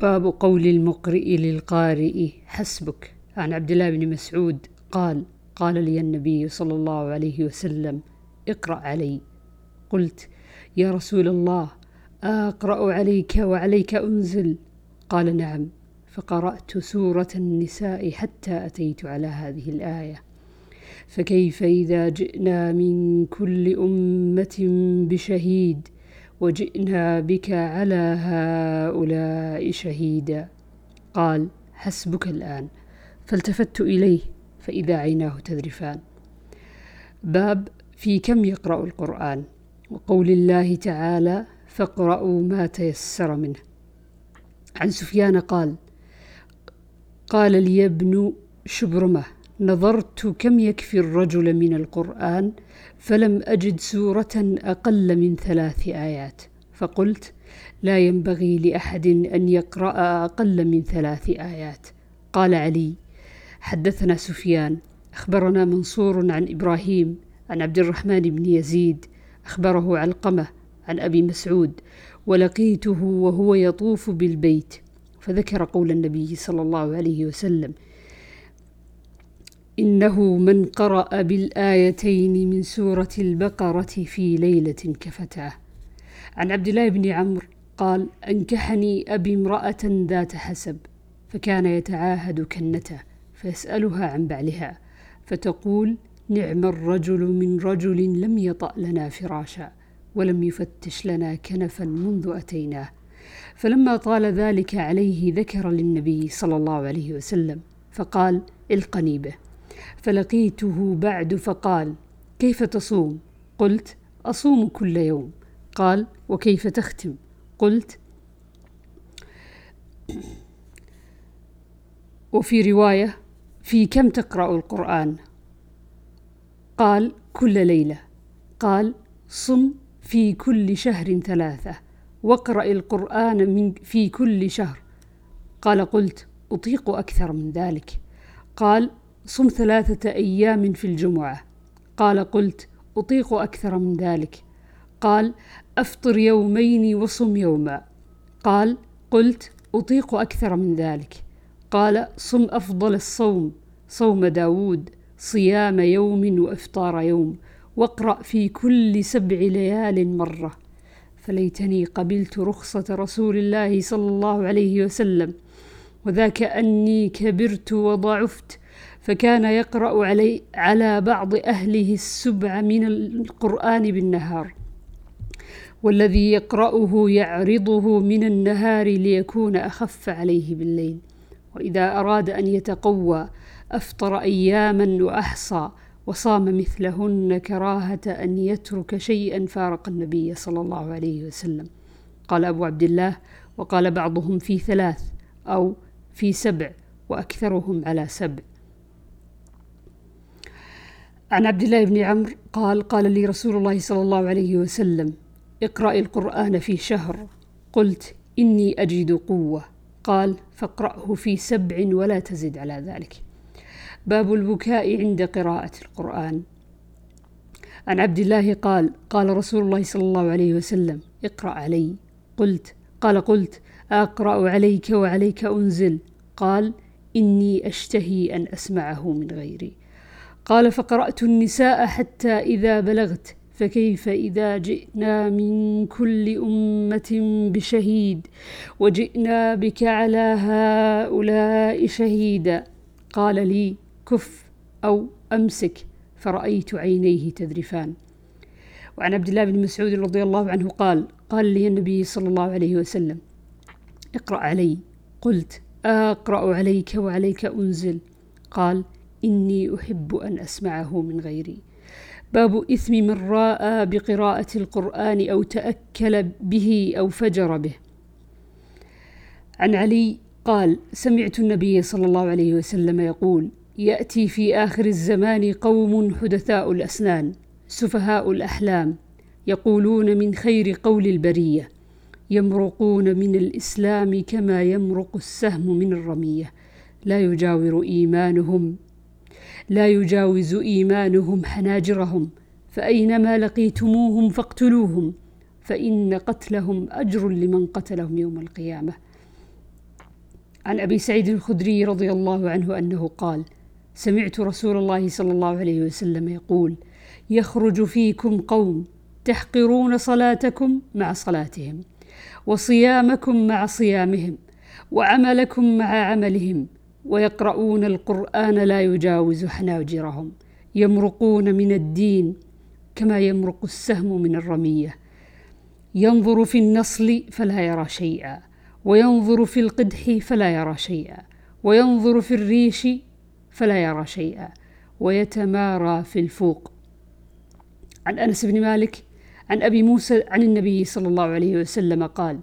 باب قول المقرئ للقارئ حسبك. عن عبد الله بن مسعود قال قال لي النبي صلى الله عليه وسلم اقرأ علي. قلت يا رسول الله أقرأ عليك وعليك أنزل؟ قال نعم. فقرأت سورة النساء حتى أتيت على هذه الآية. فكيف إذا جئنا من كل أمة بشهيد؟ وجئنا بك على هؤلاء شهيدا. قال حسبك الآن. فالتفت إليه فإذا عيناه تذرفان. باب في كم يقرأ القرآن؟ وقول الله تعالى فاقرأوا ما تيسر منه. عن سفيان قال قال لي ابن شبرمة نظرت كم يكفي الرجل من القرآن فلم أجد سورة أقل من ثلاث آيات. فقلت لا ينبغي لأحد أن يقرأ أقل من ثلاث آيات. قال علي حدثنا سفيان أخبرنا منصور عن إبراهيم عن عبد الرحمن بن يزيد أخبره علقمة عن أبي مسعود ولقيته وهو يطوف بالبيت. فذكر قول النبي صلى الله عليه وسلم إنه من قرأ بالآيتين من سورة البقرة في ليلة كفتاه عن عبد الله بن عمرو قال أنكحني أبي امرأة ذات حسب فكان يتعاهد كنته فيسألها عن بعلها فتقول نعم الرجل من رجل لم يطأ لنا فراشا ولم يفتش لنا كنفا منذ أتيناه فلما طال ذلك عليه ذكر للنبي صلى الله عليه وسلم فقال إلقني به. فلقيته بعد فقال كيف تصوم؟ قلت أصوم كل يوم. قال وكيف تختم؟ قلت وفي رواية في كم تقرأ القرآن؟ قال كل ليلة. قال صم في كل شهر ثلاثة واقرأ القرآن من في كل شهر. قال قلت أطيق أكثر من ذلك. قال صم ثلاثة أيام في الجمعة. قال قلت أطيق أكثر من ذلك. قال أفطر يومين وصم يوما. قال قلت أطيق أكثر من ذلك. قال صم أفضل الصوم صوم داود صيام يوم وإفطار يوم واقرأ في كل سبع ليال مرة. فليتني قبلت رخصة رسول الله صلى الله عليه وسلم وذاك أني كبرت وضعفت فكان يقرأ علي على بعض أهله السبع من القرآن بالنهار. والذي يقرأه يعرضه من النهار ليكون أخف عليه بالليل. وإذا أراد أن يتقوى أفطر أياما وأحصى وصام مثلهن كراهة أن يترك شيئا فارق النبي صلى الله عليه وسلم. قال أبو عبد الله وقال بعضهم في ثلاث أو في سبع وأكثرهم على سبع. عن عبد الله بن عمرو قال قال لي رسول الله صلى الله عليه وسلم اقرأ القرآن في شهر. قلت إني أجد قوة. قال فاقرأه في سبع ولا تزد على ذلك. باب البكاء عند قراءة القرآن. عن عبد الله قال قال رسول الله صلى الله عليه وسلم اقرأ علي. قلت قال قلت أقرأ عليك وعليك أنزل. قال إني أشتهي أن أسمعه من غيري. قال فقرأت النساء حتى إذا بلغت فكيف إذا جئنا من كل أمة بشهيد وجئنا بك على هؤلاء شهيدا؟ قال لي كف أو أمسك فرأيت عينيه تذرفان. وعن عبد الله بن مسعود رضي الله عنه قال قال لي النبي صلى الله عليه وسلم اقرأ علي. قلت أقرأ عليك وعليك أنزل. قال إني أحب أن أسمعه من غيري. باب إثم من راى بقراءة القرآن أو تأكل به أو فجر به. عن علي قال سمعت النبي صلى الله عليه وسلم يقول يأتي في آخر الزمان قوم حدثاء الأسنان سفهاء الأحلام يقولون من خير قول البرية يمرقون من الإسلام كما يمرق السهم من الرمية لا يجاور إيمانهم لا يجاوز إيمانهم حناجرهم فأينما لقيتموهم فاقتلوهم فإن قتلهم أجر لمن قتلهم يوم القيامة. عن أبي سعيد الخدري رضي الله عنه أنه قال سمعت رسول الله صلى الله عليه وسلم يقول يخرج فيكم قوم تحقرون صلاتكم مع صلاتهم وصيامكم مع صيامهم وعملكم مع عملهم ويقرؤون القرآن لا يجاوز حناجرهم يمرقون من الدين كما يمرق السهم من الرمية. ينظر في النصل فلا يرى شيئا وينظر في القدح فلا يرى شيئا وينظر في الريش فلا يرى شيئا ويتمارى في الفوق. عن أنس بن مالك عن أبي موسى عن النبي صلى الله عليه وسلم قال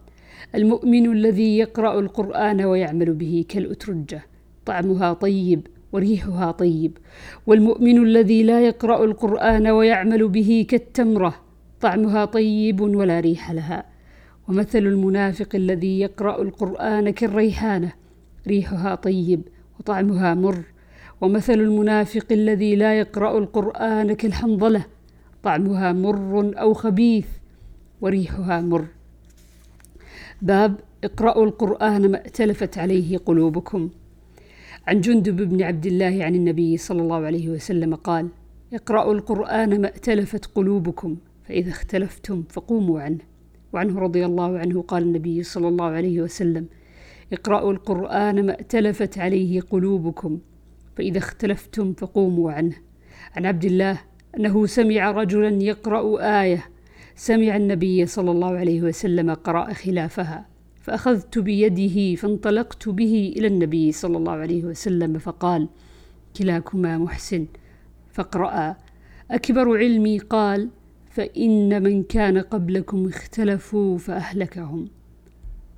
المؤمن الذي يقرأ القرآن ويعمل به كالأترجة طعمها طيب وريحها طيب. والمؤمن الذي لا يقرأ القرآن ويعمل به كالتمرة طعمها طيب ولا ريح لها. ومثل المنافق الذي يقرأ القرآن كالريحانة ريحها طيب وطعمها مر. ومثل المنافق الذي لا يقرأ القرآن كالحنظلة طعمها مر أو خبيث وريحها مر. باب اقرأوا القرآن ما ائتلفت عليه قلوبكم. عن جندب بن عبد الله عن النبي صلى الله عليه وسلم قال اقرأوا القرآن ما ائتلفت قلوبكم فإذا اختلفتم فقوموا عنه. وعنه رضي الله عنه قال النبي صلى الله عليه وسلم اقرأوا القرآن ما ائتلفت عليه قلوبكم فإذا اختلفتم فقوموا عنه. عن عبد الله أنه سمع رجلا يقرأ آية سمع النبي صلى الله عليه وسلم قرأ خلافها فأخذت بيده فانطلقت به إلى النبي صلى الله عليه وسلم فقال كلاكما محسن. فاقرأ أكبر علمي. قال فإن من كان قبلكم اختلفوا فأهلكهم.